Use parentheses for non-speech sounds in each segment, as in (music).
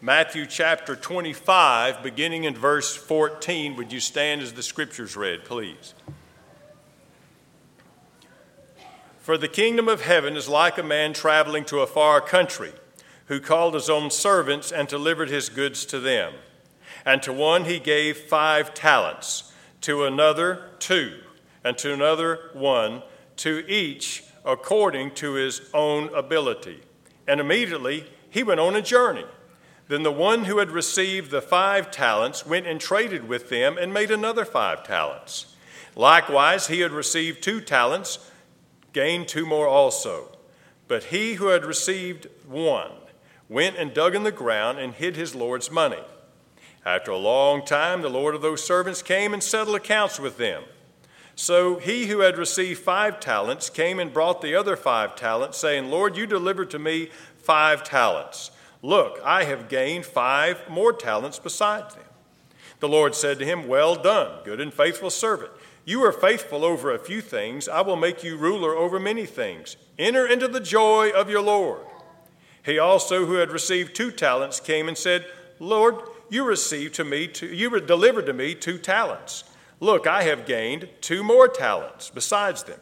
Matthew chapter 25, beginning in verse 14. Would you stand as the scriptures read, please? For the kingdom of heaven is like a man traveling to a far country, who called his own servants and delivered his goods to them. And to one he gave five talents, to another two, and to another one, to each according to his own ability. And immediately he went on a journey. Then the one who had received the five talents went and traded with them and made another five talents. Likewise, he had received two talents, gained two more also. But he who had received one went and dug in the ground and hid his Lord's money. After a long time, the Lord of those servants came and settled accounts with them. So he who had received five talents came and brought the other five talents, saying, Lord, you delivered to me five talents. Look, I have gained five more talents besides them. The Lord said to him, Well done, good and faithful servant. You are faithful over a few things. I will make you ruler over many things. Enter into the joy of your Lord. He also, who had received two talents, came and said, Lord, you received to me two, you delivered to me two talents. Look, I have gained two more talents besides them.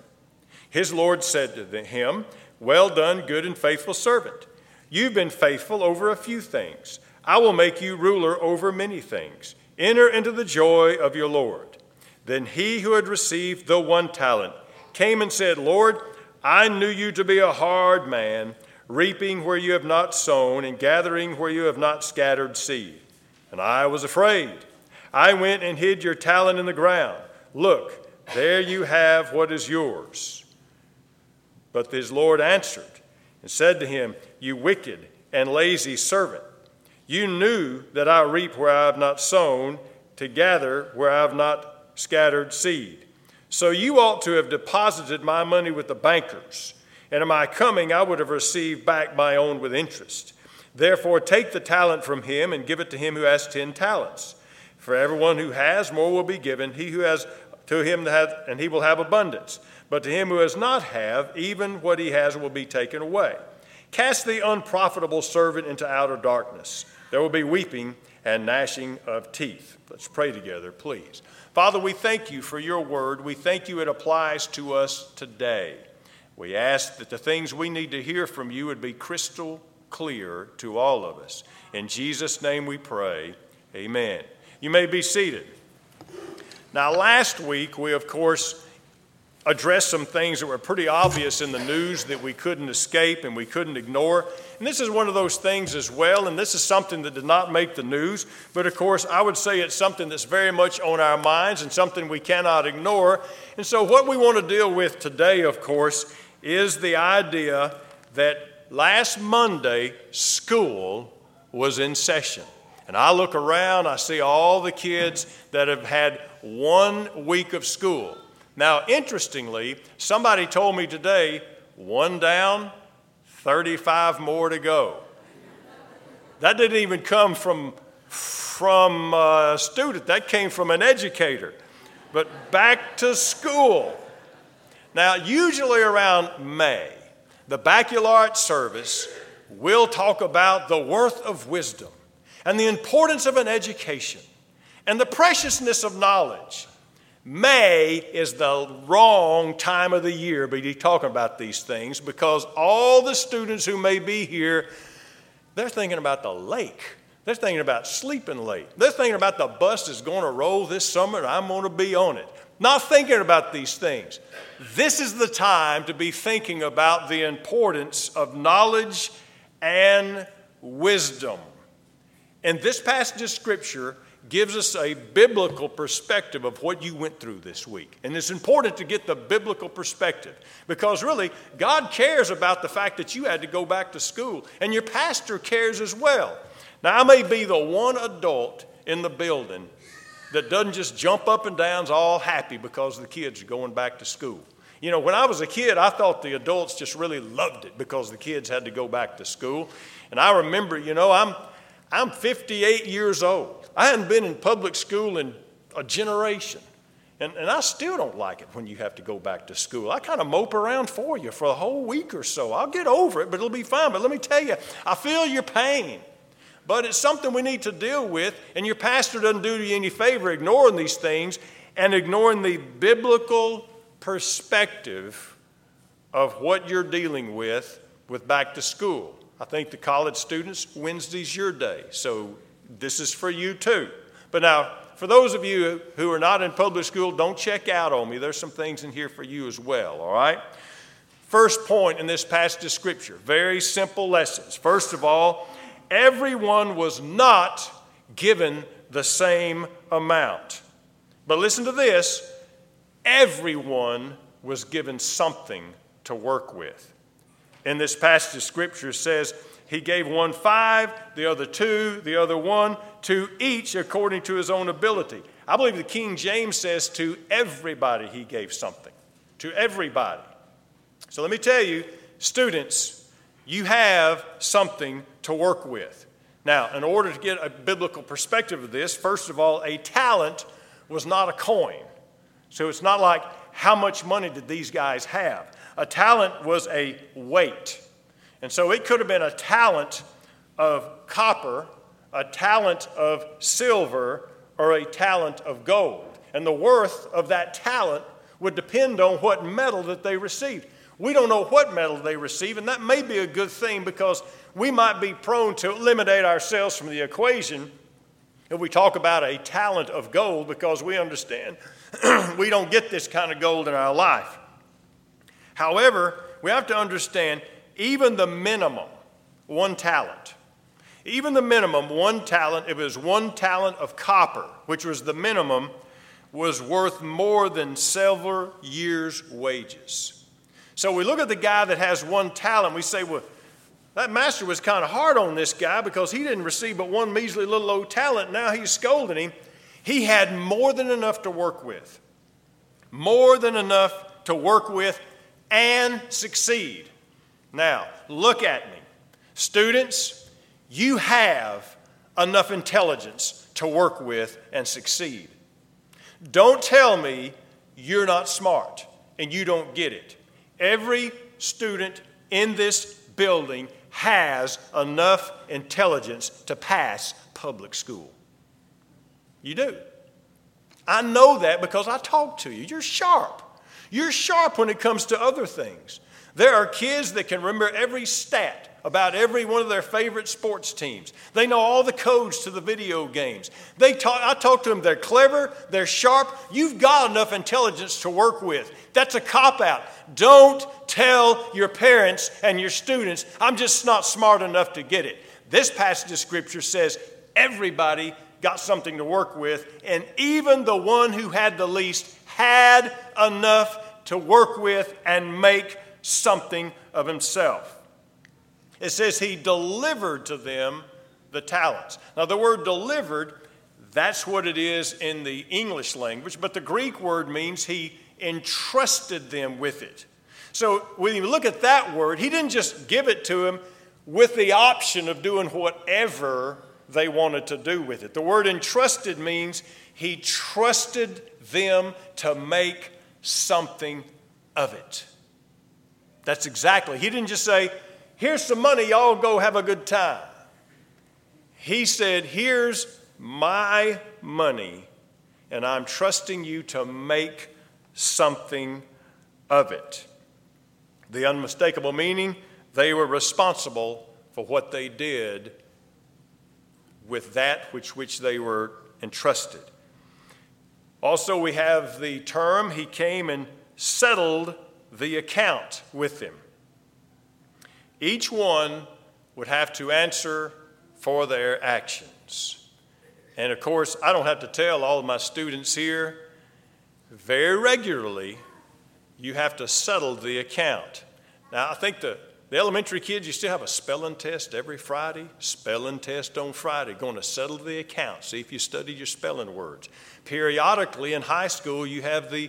His Lord said to him, Well done, good and faithful servant. You've been faithful over a few things. I will make you ruler over many things. Enter into the joy of your Lord. Then he who had received the one talent came and said, Lord, I knew you to be a hard man, reaping where you have not sown and gathering where you have not scattered seed. And I was afraid I went and hid your talent in the ground. Look, there you have what is yours. But his Lord answered and said to him, You wicked and lazy servant, you knew that I reap where I have not sown, to gather where I have not scattered seed. So you ought to have deposited my money with the bankers, and in my coming I would have received back my own with interest. Therefore, take the talent from him and give it to him who has ten talents. For everyone who has, more will be given. He who has, to him that hath, and he will have abundance. But to him who has not have, even what he has will be taken away. Cast the unprofitable servant into outer darkness. There will be weeping and gnashing of teeth. Let's pray together, please. Father, we thank you for your word. We thank you it applies to us today. We ask that the things we need to hear from you would be crystal clear to all of us. In Jesus' name we pray. Amen. You may be seated. Now, last week, we, of course, addressed some things that were pretty obvious in the news that we couldn't escape and we couldn't ignore. And this is one of those things as well, and this is something that did not make the news, but of course, I would say it's something that's very much on our minds and something we cannot ignore. And so, what we want to deal with today, of course, is the idea that last Monday, school was in session. And I look around, I see all the kids that have had one week of school. Now, interestingly, somebody told me today one down, 35 more to go. That didn't even come from, from a student, that came from an educator. But back to school. Now, usually around May, the baccalaureate service will talk about the worth of wisdom and the importance of an education and the preciousness of knowledge. May is the wrong time of the year to be talking about these things because all the students who may be here, they're thinking about the lake. They're thinking about sleeping late. They're thinking about the bus is going to roll this summer and I'm going to be on it. Not thinking about these things. This is the time to be thinking about the importance of knowledge and wisdom. And this passage of Scripture gives us a biblical perspective of what you went through this week. And it's important to get the biblical perspective because really, God cares about the fact that you had to go back to school, and your pastor cares as well. Now, I may be the one adult in the building that doesn't just jump up and down, all happy because the kids are going back to school. You know, when I was a kid, I thought the adults just really loved it because the kids had to go back to school. And I remember, you know, I'm I'm 58 years old. I hadn't been in public school in a generation. And, and I still don't like it when you have to go back to school. I kind of mope around for you for a whole week or so. I'll get over it, but it'll be fine. But let me tell you, I feel your pain. but it's something we need to deal with, and your pastor doesn't do you any favor ignoring these things and ignoring the biblical perspective of what you're dealing with with back to school. I think the college students, Wednesday's your day, so this is for you too. But now, for those of you who are not in public school, don't check out on me. There's some things in here for you as well, all right? First point in this passage of Scripture, very simple lessons. First of all, everyone was not given the same amount. But listen to this everyone was given something to work with. In this passage of Scripture says, he gave one five, the other two, the other one, to each according to his own ability. I believe the King James says to everybody he gave something. To everybody. So let me tell you, students, you have something to work with. Now, in order to get a biblical perspective of this, first of all, a talent was not a coin. So it's not like how much money did these guys have? A talent was a weight. And so it could have been a talent of copper, a talent of silver, or a talent of gold. And the worth of that talent would depend on what metal that they received. We don't know what metal they receive, and that may be a good thing because we might be prone to eliminate ourselves from the equation if we talk about a talent of gold because we understand (clears throat) we don't get this kind of gold in our life. However, we have to understand even the minimum, one talent. Even the minimum, one talent, if it was one talent of copper, which was the minimum, was worth more than several years' wages. So we look at the guy that has one talent, we say, well, that master was kind of hard on this guy because he didn't receive but one measly little old talent. Now he's scolding him. He had more than enough to work with, more than enough to work with and succeed. Now, look at me. Students, you have enough intelligence to work with and succeed. Don't tell me you're not smart and you don't get it. Every student in this building has enough intelligence to pass public school. You do. I know that because I talk to you. You're sharp. You're sharp when it comes to other things. There are kids that can remember every stat about every one of their favorite sports teams. They know all the codes to the video games. They talk, I talk to them, they're clever, they're sharp. You've got enough intelligence to work with. That's a cop out. Don't tell your parents and your students, I'm just not smart enough to get it. This passage of scripture says everybody got something to work with, and even the one who had the least had enough to work with and make something of himself. It says he delivered to them the talents. Now, the word delivered, that's what it is in the English language, but the Greek word means he entrusted them with it. So when you look at that word, he didn't just give it to them with the option of doing whatever they wanted to do with it. The word entrusted means he trusted them to make something of it. That's exactly. He didn't just say, Here's some money, y'all go have a good time. He said, Here's my money, and I'm trusting you to make something of it. The unmistakable meaning, they were responsible for what they did with that which, which they were entrusted. Also, we have the term, he came and settled the account with them. Each one would have to answer for their actions. And of course, I don't have to tell all of my students here, very regularly, you have to settle the account. Now, I think the, the elementary kids, you still have a spelling test every Friday, spelling test on Friday, going to settle the account, see if you studied your spelling words. Periodically in high school, you have the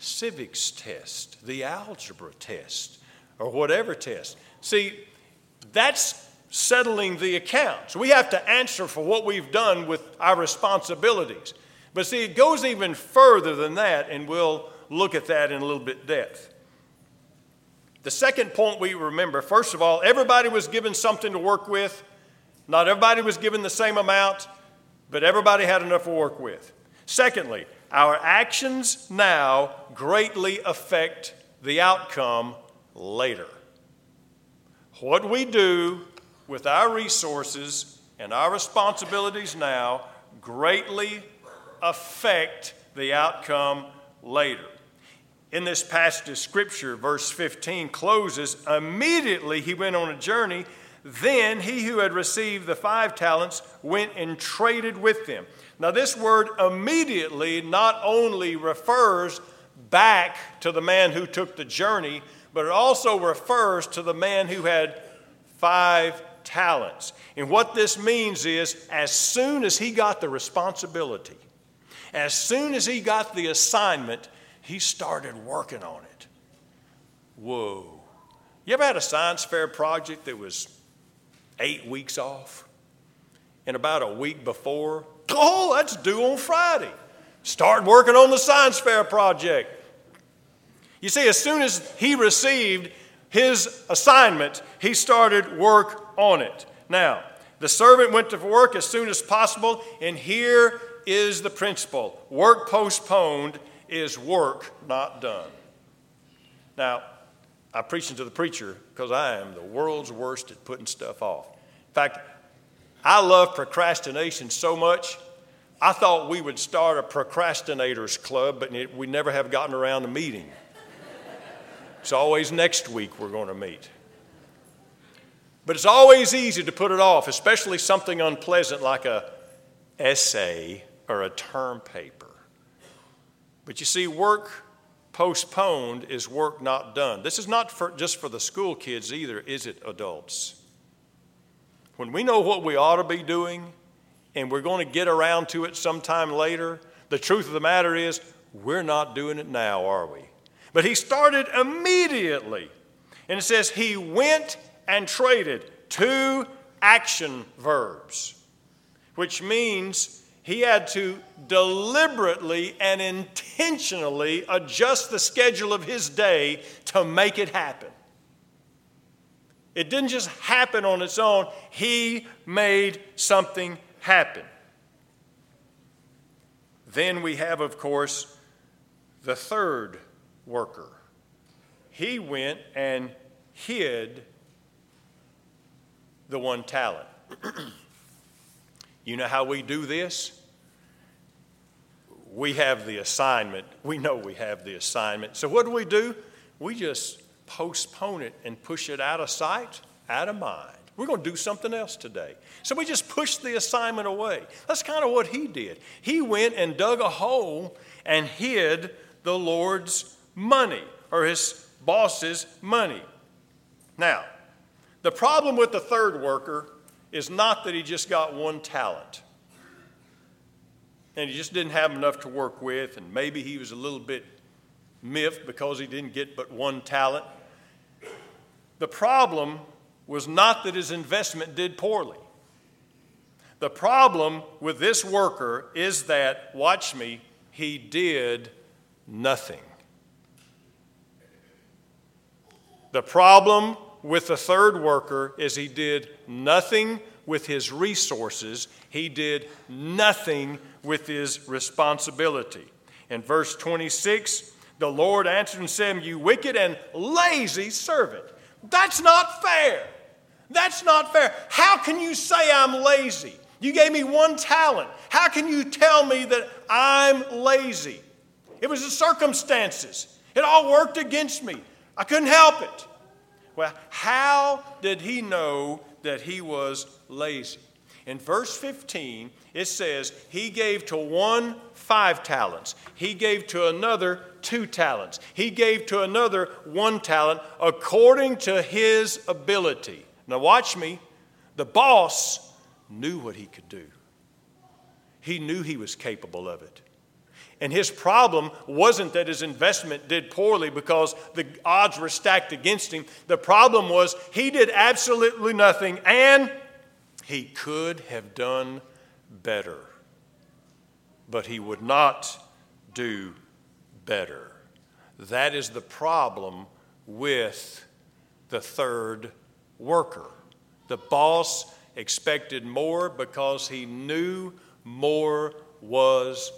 civics test, the algebra test, or whatever test. See, that's settling the accounts. We have to answer for what we've done with our responsibilities. But see, it goes even further than that, and we'll look at that in a little bit depth. The second point we remember first of all, everybody was given something to work with, Not everybody was given the same amount, but everybody had enough to work with. Secondly, our actions now greatly affect the outcome later. What we do with our resources and our responsibilities now greatly affect the outcome later. In this passage of Scripture, verse 15 closes immediately he went on a journey. Then he who had received the five talents went and traded with them. Now, this word immediately not only refers back to the man who took the journey, but it also refers to the man who had five talents. And what this means is, as soon as he got the responsibility, as soon as he got the assignment, he started working on it. Whoa. You ever had a science fair project that was eight weeks off? And about a week before, oh, that's due on Friday. Start working on the science fair project. You see, as soon as he received his assignment, he started work on it. Now, the servant went to work as soon as possible, and here is the principle work postponed is work not done. Now, I'm preaching to the preacher because I am the world's worst at putting stuff off. In fact, I love procrastination so much, I thought we would start a procrastinators club, but we never have gotten around to meeting. It's always next week we're going to meet. But it's always easy to put it off, especially something unpleasant like a essay or a term paper. But you see, work postponed is work not done. This is not for, just for the school kids either, is it, adults? When we know what we ought to be doing and we're going to get around to it sometime later, the truth of the matter is we're not doing it now, are we? But he started immediately. And it says he went and traded two action verbs, which means he had to deliberately and intentionally adjust the schedule of his day to make it happen. It didn't just happen on its own, he made something happen. Then we have, of course, the third worker. He went and hid the one talent. (clears throat) you know how we do this? We have the assignment. We know we have the assignment. So, what do we do? We just postpone it and push it out of sight, out of mind. We're going to do something else today. So we just push the assignment away. That's kind of what he did. He went and dug a hole and hid the Lord's money or his boss's money. Now, the problem with the third worker is not that he just got one talent and he just didn't have enough to work with, and maybe he was a little bit miffed because he didn't get but one talent. The problem was not that his investment did poorly. The problem with this worker is that, watch me, he did nothing. The problem with the third worker is he did nothing with his resources, he did nothing with his responsibility. In verse 26, the Lord answered and said, You wicked and lazy servant. That's not fair. That's not fair. How can you say I'm lazy? You gave me one talent. How can you tell me that I'm lazy? It was the circumstances. It all worked against me. I couldn't help it. Well, how did he know that he was lazy? In verse 15, it says, He gave to one five talents, he gave to another two talents, he gave to another one talent according to his ability. Now, watch me. The boss knew what he could do, he knew he was capable of it. And his problem wasn't that his investment did poorly because the odds were stacked against him. The problem was he did absolutely nothing and he could have done better. But he would not do better. That is the problem with the third worker. The boss expected more because he knew more was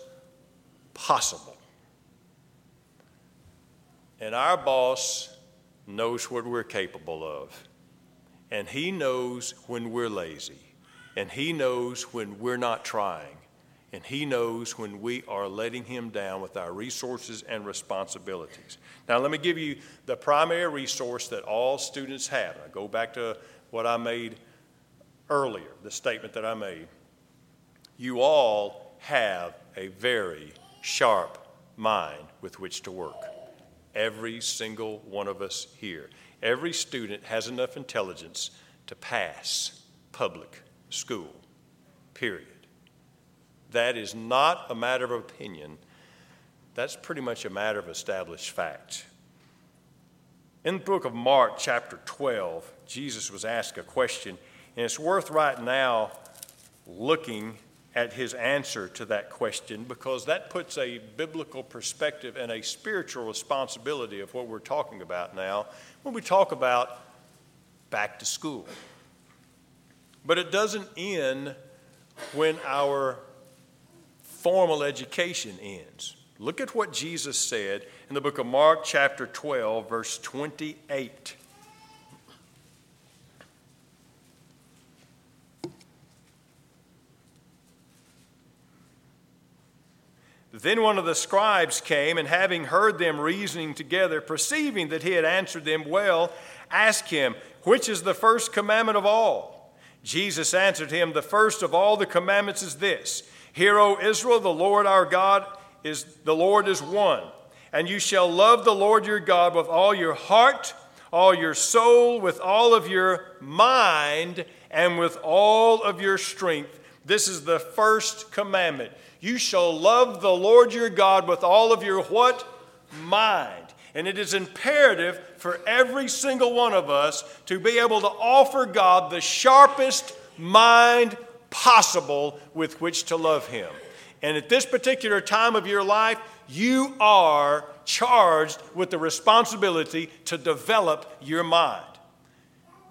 possible. And our boss knows what we're capable of. And he knows when we're lazy. And he knows when we're not trying. And he knows when we are letting him down with our resources and responsibilities. Now, let me give you the primary resource that all students have. I go back to what I made earlier, the statement that I made. You all have a very sharp mind with which to work. Every single one of us here. Every student has enough intelligence to pass public school, period. That is not a matter of opinion, that's pretty much a matter of established fact. In the book of Mark, chapter 12, Jesus was asked a question, and it's worth right now looking at his answer to that question because that puts a biblical perspective and a spiritual responsibility of what we're talking about now when we talk about back to school. But it doesn't end when our formal education ends. Look at what Jesus said in the book of Mark, chapter 12, verse 28. Then one of the scribes came, and having heard them reasoning together, perceiving that he had answered them well, asked him, Which is the first commandment of all? Jesus answered him, The first of all the commandments is this Hear, O Israel, the Lord our God is the Lord is one. And you shall love the Lord your God with all your heart, all your soul, with all of your mind, and with all of your strength. This is the first commandment. You shall love the Lord your God with all of your what? Mind. And it is imperative for every single one of us to be able to offer God the sharpest mind possible with which to love Him. And at this particular time of your life, you are charged with the responsibility to develop your mind.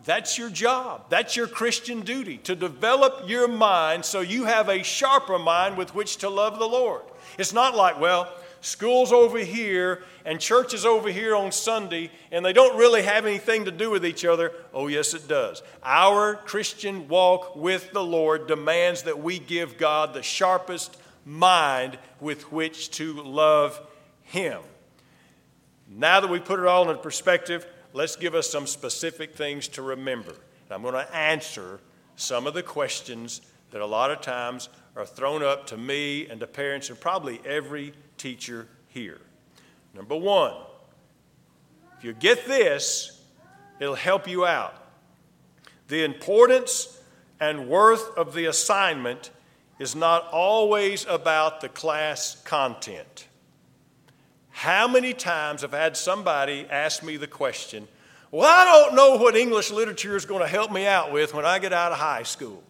That's your job. That's your Christian duty to develop your mind so you have a sharper mind with which to love the Lord. It's not like, well, school's over here and church is over here on Sunday and they don't really have anything to do with each other. Oh, yes, it does. Our Christian walk with the Lord demands that we give God the sharpest mind with which to love Him. Now that we put it all in perspective, let's give us some specific things to remember. And I'm going to answer some of the questions that a lot of times are thrown up to me and to parents and probably every teacher here. Number one, if you get this, it'll help you out. The importance and worth of the assignment is not always about the class content. How many times have I had somebody ask me the question, Well, I don't know what English literature is going to help me out with when I get out of high school.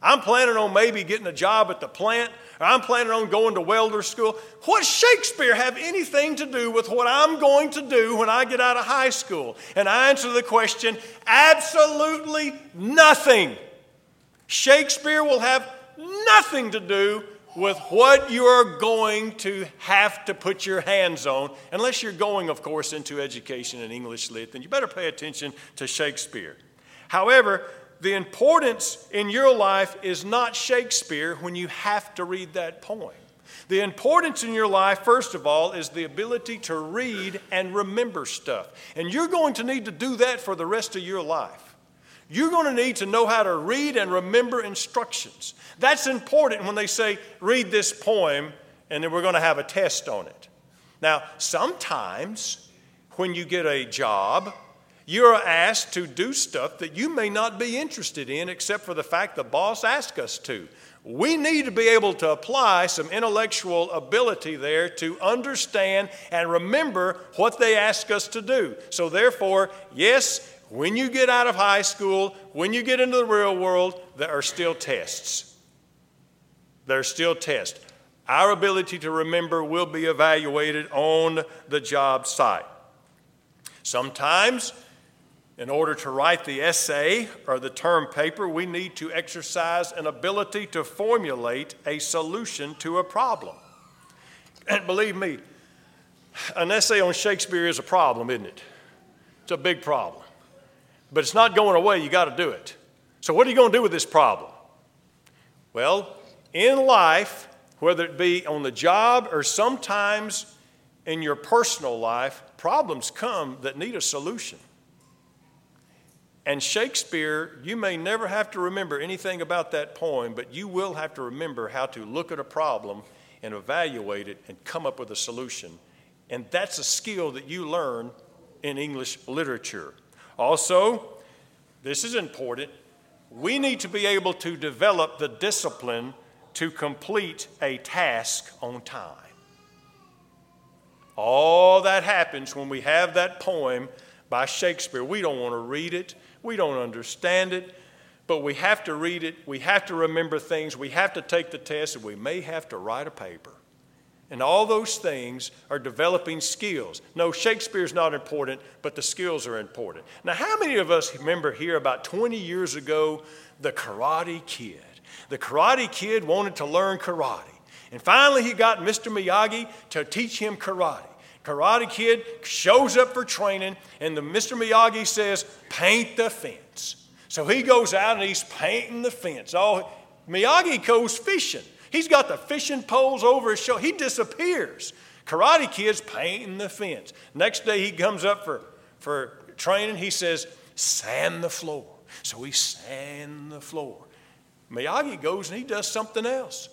I'm planning on maybe getting a job at the plant, or I'm planning on going to welder school. What Shakespeare have anything to do with what I'm going to do when I get out of high school? And I answer the question absolutely nothing. Shakespeare will have nothing to do with what you're going to have to put your hands on, unless you're going, of course, into education and English lit, then you better pay attention to Shakespeare. However, the importance in your life is not Shakespeare when you have to read that poem. The importance in your life, first of all, is the ability to read and remember stuff. And you're going to need to do that for the rest of your life. You're going to need to know how to read and remember instructions. That's important when they say, read this poem, and then we're going to have a test on it. Now, sometimes when you get a job, you're asked to do stuff that you may not be interested in, except for the fact the boss asked us to. We need to be able to apply some intellectual ability there to understand and remember what they ask us to do. So, therefore, yes, when you get out of high school, when you get into the real world, there are still tests. There are still tests. Our ability to remember will be evaluated on the job site. Sometimes In order to write the essay or the term paper, we need to exercise an ability to formulate a solution to a problem. And believe me, an essay on Shakespeare is a problem, isn't it? It's a big problem. But it's not going away, you got to do it. So, what are you going to do with this problem? Well, in life, whether it be on the job or sometimes in your personal life, problems come that need a solution. And Shakespeare, you may never have to remember anything about that poem, but you will have to remember how to look at a problem and evaluate it and come up with a solution. And that's a skill that you learn in English literature. Also, this is important, we need to be able to develop the discipline to complete a task on time. All that happens when we have that poem by Shakespeare. We don't want to read it, we don't understand it, but we have to read it, we have to remember things, we have to take the test, and we may have to write a paper. And all those things are developing skills. No, Shakespeare's not important, but the skills are important. Now, how many of us remember here about 20 years ago, the Karate Kid? The Karate Kid wanted to learn karate. And finally, he got Mr. Miyagi to teach him karate. Karate Kid shows up for training, and the Mr. Miyagi says, Paint the fence. So he goes out and he's painting the fence. Oh, Miyagi goes fishing. He's got the fishing poles over his shoulder. He disappears. Karate Kid's painting the fence. Next day he comes up for, for training. He says, Sand the floor. So he sand the floor. Miyagi goes and he does something else.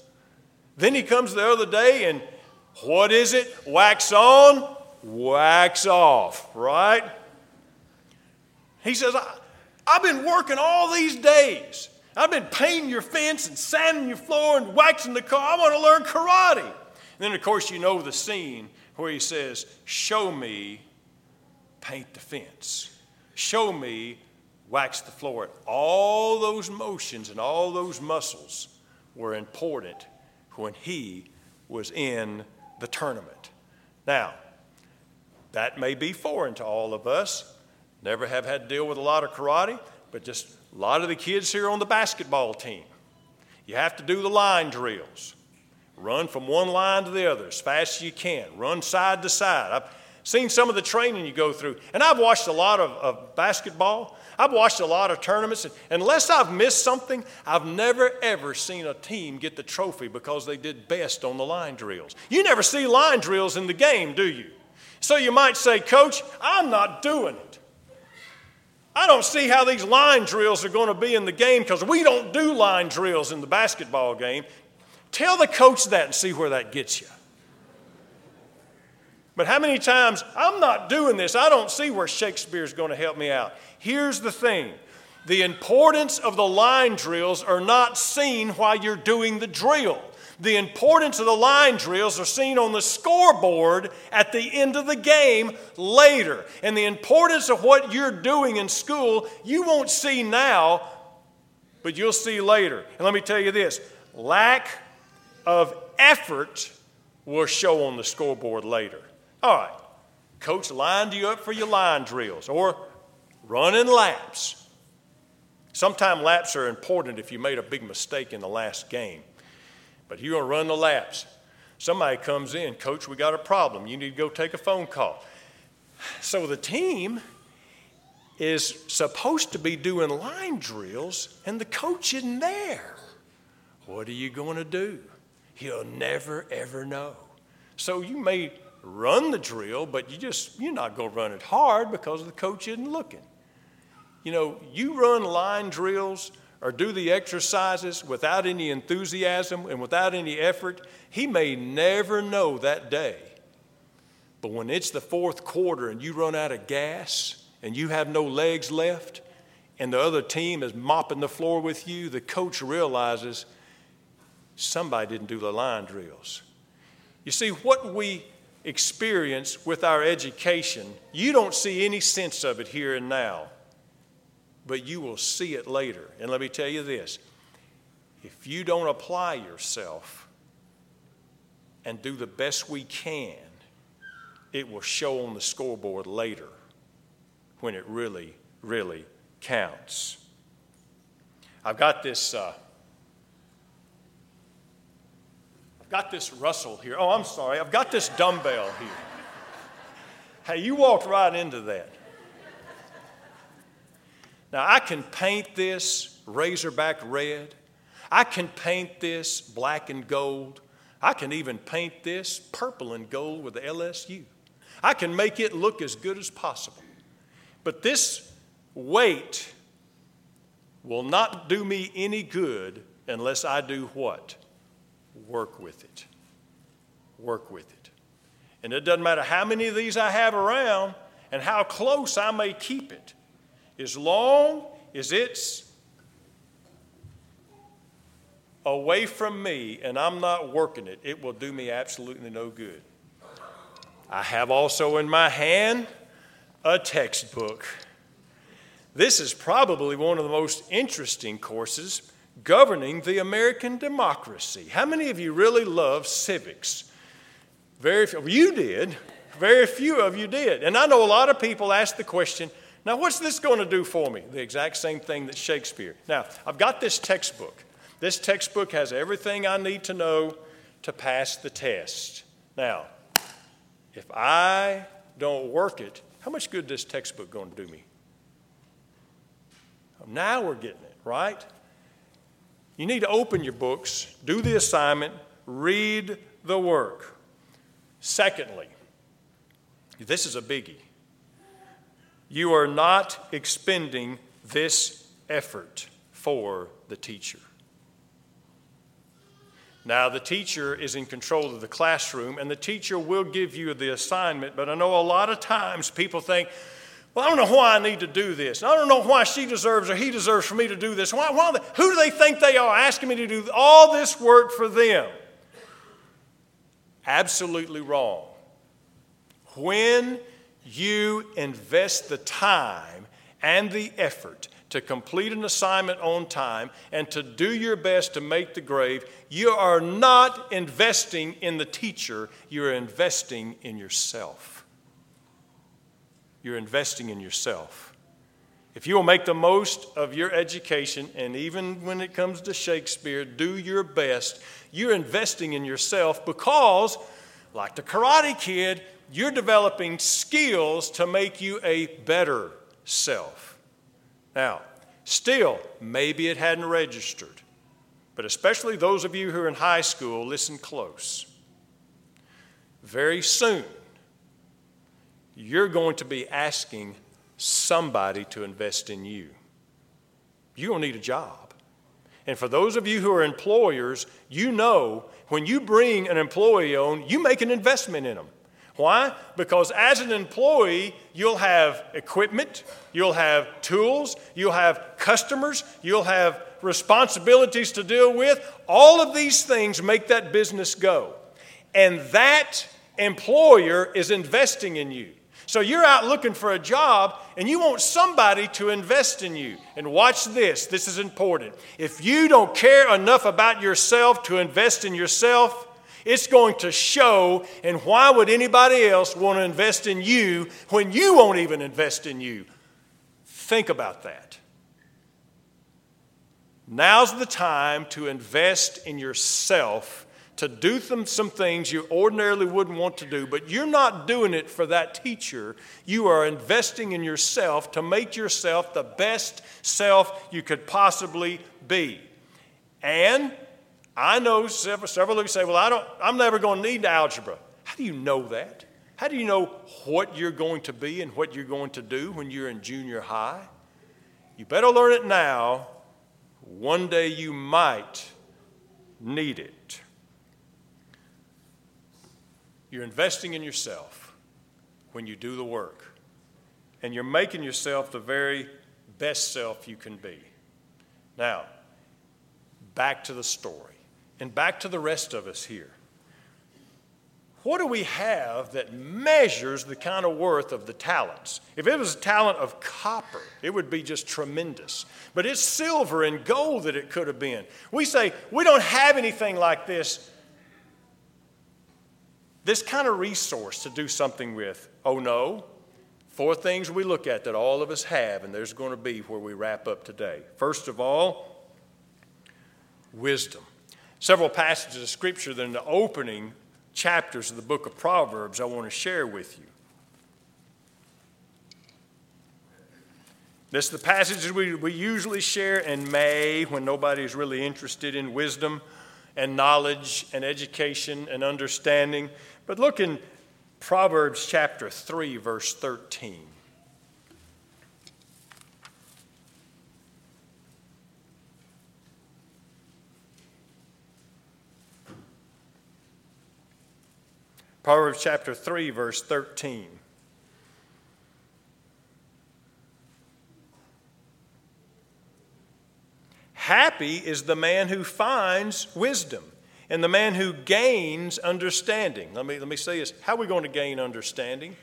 Then he comes the other day and what is it? Wax on, wax off, right? He says, I, have been working all these days. I've been painting your fence and sanding your floor and waxing the car. I want to learn karate. And then, of course, you know the scene where he says, Show me paint the fence. Show me wax the floor. All those motions and all those muscles were important when he was in the tournament. Now, that may be foreign to all of us. Never have had to deal with a lot of karate, but just a lot of the kids here on the basketball team. You have to do the line drills. Run from one line to the other as fast as you can. Run side to side. I've seen some of the training you go through. And I've watched a lot of, of basketball. I've watched a lot of tournaments. And unless I've missed something, I've never, ever seen a team get the trophy because they did best on the line drills. You never see line drills in the game, do you? So you might say, Coach, I'm not doing it. I don't see how these line drills are going to be in the game because we don't do line drills in the basketball game. Tell the coach that and see where that gets you. But how many times, I'm not doing this, I don't see where Shakespeare's going to help me out. Here's the thing the importance of the line drills are not seen while you're doing the drill. The importance of the line drills are seen on the scoreboard at the end of the game later. And the importance of what you're doing in school, you won't see now, but you'll see later. And let me tell you this lack of effort will show on the scoreboard later. All right, coach lined you up for your line drills or running laps. Sometimes laps are important if you made a big mistake in the last game. But you're going to run the laps. Somebody comes in, coach, we got a problem. You need to go take a phone call. So the team is supposed to be doing line drills, and the coach isn't there. What are you going to do? He'll never, ever know. So you may run the drill, but you just you're not going to run it hard because the coach isn't looking. You know, you run line drills or do the exercises without any enthusiasm and without any effort, he may never know that day. But when it's the fourth quarter and you run out of gas and you have no legs left, and the other team is mopping the floor with you, the coach realizes somebody didn't do the line drills. You see, what we experience with our education, you don't see any sense of it here and now but you will see it later. And let me tell you this if you don't apply yourself and do the best we can, it will show on the scoreboard later when it really really counts. I've got this. Uh, I've got this Russell here. Oh, I'm sorry. I've got this dumbbell here. Hey, you walked right into that. Now, I can paint this razorback red. I can paint this black and gold. I can even paint this purple and gold with LSU. I can make it look as good as possible. But this weight will not do me any good unless I do what? Work with it. Work with it. And it doesn't matter how many of these I have around and how close I may keep it. As long as it's away from me and I'm not working it, it will do me absolutely no good. I have also in my hand a textbook. This is probably one of the most interesting courses governing the American democracy. How many of you really love civics? Very few. You did. Very few of you did. And I know a lot of people ask the question now, what's this going to do for me? The exact same thing that Shakespeare. Now, I've got this textbook. This textbook has everything I need to know to pass the test. Now, if I don't work it, how much good is this textbook going to do me? Now we're getting it, right? You need to open your books, do the assignment, read the work. Secondly, this is a biggie. You are not expending this effort for the teacher. Now, the teacher is in control of the classroom, and the teacher will give you the assignment, but I know a lot of times people think, well, I don't know why I need to do this. I don't know why she deserves or he deserves for me to do this. Why, why, who do they think they are asking me to do all this work for them? Absolutely wrong. When you invest the time and the effort to complete an assignment on time and to do your best to make the grade, you are not investing in the teacher, you're investing in yourself. You're investing in yourself. If you will make the most of your education, and even when it comes to Shakespeare, do your best, you're investing in yourself because, like the Karate Kid, you're developing skills to make you a better self. Now, still, maybe it hadn't registered, but especially those of you who are in high school, listen close. Very soon, you're going to be asking somebody to invest in you. You don't need a job. And for those of you who are employers, you know when you bring an employee on, you make an investment in them. Why? Because as an employee, you'll have equipment, you'll have tools, you'll have customers, you'll have responsibilities to deal with. All of these things make that business go. And that employer is investing in you. So you're out looking for a job and you want somebody to invest in you. And watch this, this is important. If you don't care enough about yourself to invest in yourself, it's going to show, and why would anybody else want to invest in you when you won't even invest in you? Think about that. Now's the time to invest in yourself, to do some, things you ordinarily wouldn't want to do, but you're not doing it for that teacher. You are investing in yourself to make yourself the best self you could possibly be. And I know several, several of you say, Well, I don't, I'm never going to need algebra. How do you know that? How do you know what you're going to be and what you're going to do when you're in junior high? You better learn it now. One day you might need it. You're investing in yourself when you do the work, and you're making yourself the very best self you can be. Now, back to the story. And back to the rest of us here. What do we have that measures the kind of worth of the talents? If it was a talent of copper, it would be just tremendous. But it's silver and gold that it could have been. We say, we don't have anything like this. This kind of resource to do something with. Oh no, Four things we look at that all of us have, and there's going to be where we wrap up today. First of all, wisdom. Several passages of Scripture that in the opening chapters of the book of Proverbs I want to share with you. This is the passages we, we usually share in May when nobody's really interested in wisdom and knowledge and education and understanding. But look in Proverbs chapter 3, verse 13. Proverbs chapter 3, verse 13. Happy is the man who finds wisdom and the man who gains understanding. Let me, let me say this how are we going to gain understanding?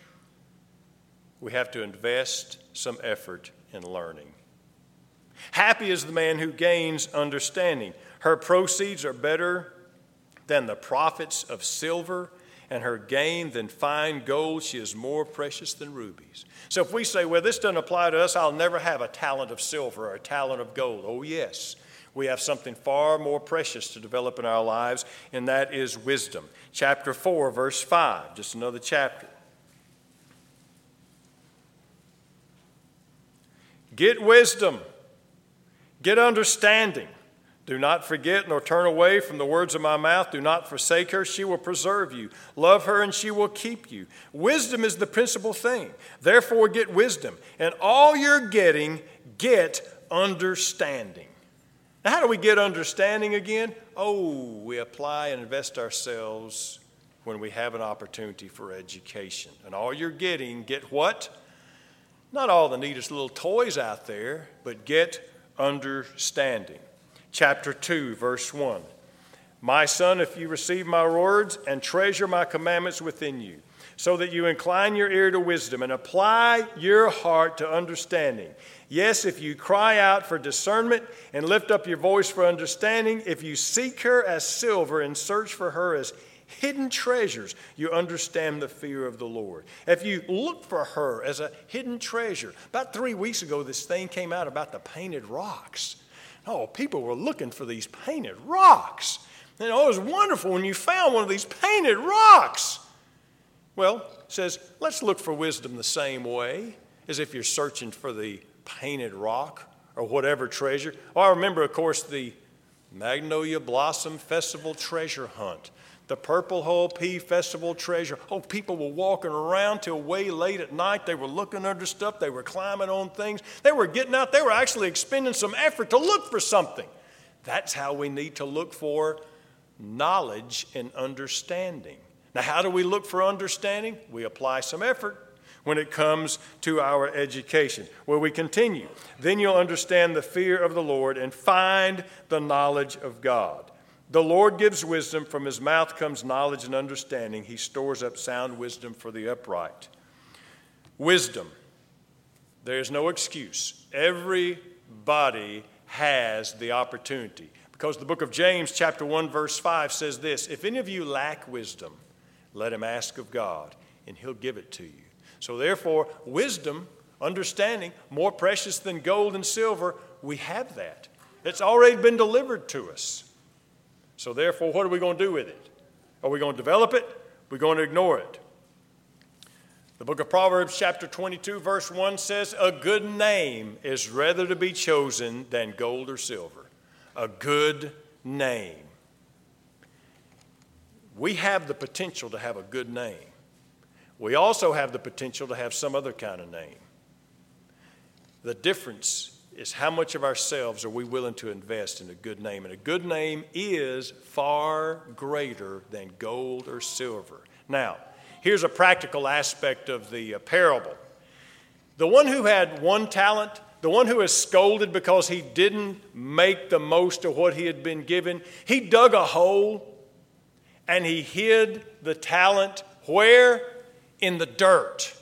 We have to invest some effort in learning. Happy is the man who gains understanding. Her proceeds are better than the profits of silver, and her gain than fine gold. She is more precious than rubies. So if we say, well, this doesn't apply to us, I'll never have a talent of silver or a talent of gold. Oh, yes we have something far more precious to develop in our lives, and that is wisdom. Chapter 4, verse 5, just another chapter. Get wisdom, get understanding. Do not forget nor turn away from the words of my mouth. Do not forsake her. She will preserve you. Love her, and she will keep you. Wisdom is the principal thing. Therefore, get wisdom. And all you're getting, get understanding. Now, how do we get understanding again? Oh, we apply and invest ourselves when we have an opportunity for education. And all you're getting, get what? Not all the neatest little toys out there, but get understanding. Chapter 2, verse 1. My son, if you receive my words and treasure my commandments within you, so that you incline your ear to wisdom and apply your heart to understanding. Yes, if you cry out for discernment and lift up your voice for understanding, if you seek her as silver and search for her as hidden treasures, you understand the fear of the Lord. If you look for her as a hidden treasure, about three weeks ago, this thing came out about the painted rocks. Oh, people were looking for these painted rocks. And oh, it was wonderful when you found one of these painted rocks. Well, says, let's look for wisdom the same way as if you're searching for the painted rock or whatever treasure. Oh, I remember, of course, the Magnolia Blossom Festival treasure hunt, the Purple Hull Pea Festival treasure. Oh, people were walking around till way late at night. They were looking under stuff, they were climbing on things, they were getting out, they were actually expending some effort to look for something. That's how we need to look for knowledge and understanding. Now, how do we look for understanding? We apply some effort when it comes to our education. Where we continue, then you'll understand the fear of the Lord and find the knowledge of God. The Lord gives wisdom, from his mouth comes knowledge and understanding. He stores up sound wisdom for the upright. Wisdom. There's no excuse. Everybody has the opportunity. Because the book of James, chapter 1, verse 5 says this If any of you lack wisdom, let him ask of God, and he'll give it to you. So, therefore, wisdom, understanding, more precious than gold and silver, we have that. It's already been delivered to us. So, therefore, what are we going to do with it? Are we going to develop it? We're going to ignore it. The book of Proverbs, chapter 22, verse 1 says, A good name is rather to be chosen than gold or silver. A good name we have the potential to have a good name. We also have the potential to have some other kind of name. The difference is how much of ourselves are we willing to invest in a good name? And a good name is far greater than gold or silver. Now, here's a practical aspect of the uh, parable. The one who had one talent, the one who is scolded because he didn't make the most of what he had been given, he dug a hole and he hid the talent where? In the dirt.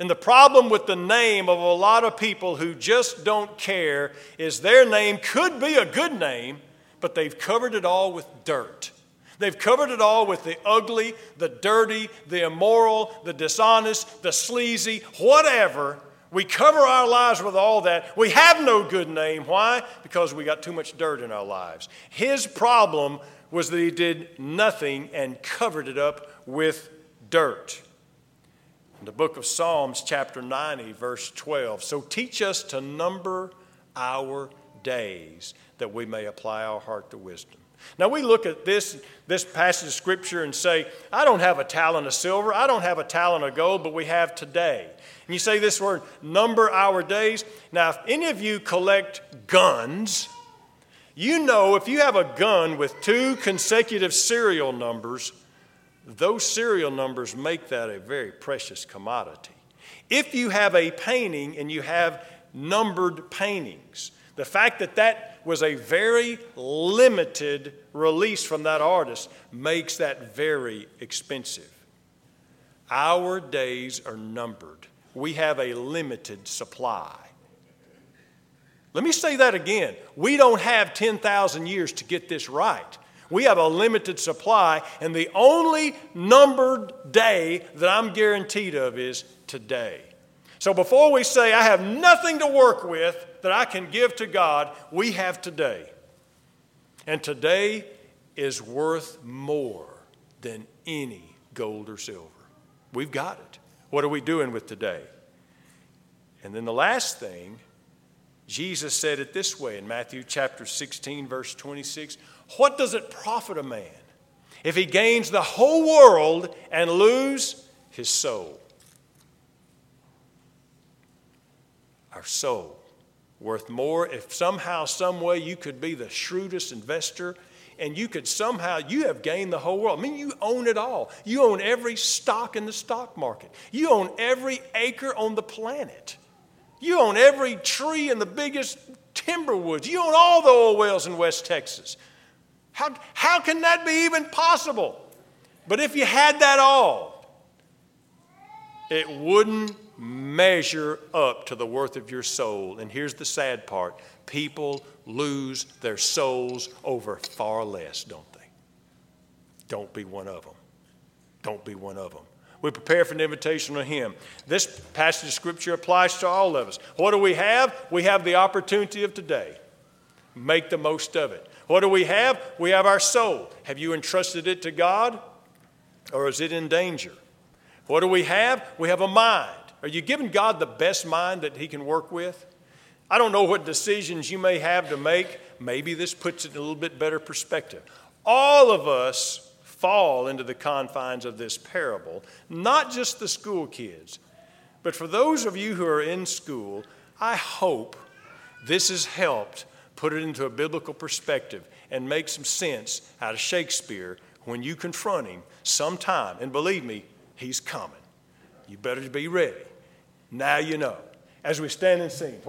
And the problem with the name of a lot of people who just don't care is their name could be a good name, but they've covered it all with dirt. They've covered it all with the ugly, the dirty, the immoral, the dishonest, the sleazy, whatever. We cover our lives with all that. We have no good name. Why? Because we got too much dirt in our lives. His problem was that he did nothing and covered it up with dirt. In the book of Psalms, chapter 90, verse 12. So teach us to number our days that we may apply our heart to wisdom. Now we look at this, this passage of scripture and say, I don't have a talent of silver, I don't have a talent of gold, but we have today. And you say this word, number our days. Now, if any of you collect guns, you know if you have a gun with two consecutive serial numbers, those serial numbers make that a very precious commodity. If you have a painting and you have numbered paintings, the fact that that was a very limited release from that artist makes that very expensive. Our days are numbered, we have a limited supply. Let me say that again. We don't have 10,000 years to get this right. We have a limited supply, and the only numbered day that I'm guaranteed of is today. So before we say, I have nothing to work with that I can give to God, we have today. And today is worth more than any gold or silver. We've got it. What are we doing with today? And then the last thing, Jesus said it this way in Matthew chapter 16, verse 26 What does it profit a man if he gains the whole world and lose his soul? Our soul worth more if somehow, some way you could be the shrewdest investor and you could somehow, you have gained the whole world. I mean, you own it all. You own every stock in the stock market. You own every acre on the planet. You own every tree in the biggest timber woods. You own all the oil wells in West Texas. How, how can that be even possible? But if you had that all, it wouldn't measure up to the worth of your soul. And here's the sad part people lose their souls over far less, don't they? Don't be one of them. Don't be one of them. We prepare for an invitation of Him. This passage of Scripture applies to all of us. What do we have? We have the opportunity of today. Make the most of it. What do we have? We have our soul. Have you entrusted it to God or is it in danger? What do we have? We have a mind. Are you giving God the best mind that He can work with? I don't know what decisions you may have to make. Maybe this puts it in a little bit better perspective. All of us fall into the confines of this parable, not just the school kids. But for those of you who are in school, I hope this has helped put it into a biblical perspective and make some sense out of Shakespeare when you confront him sometime. And believe me, he's coming. You better be ready. Now you know. As we stand and sing.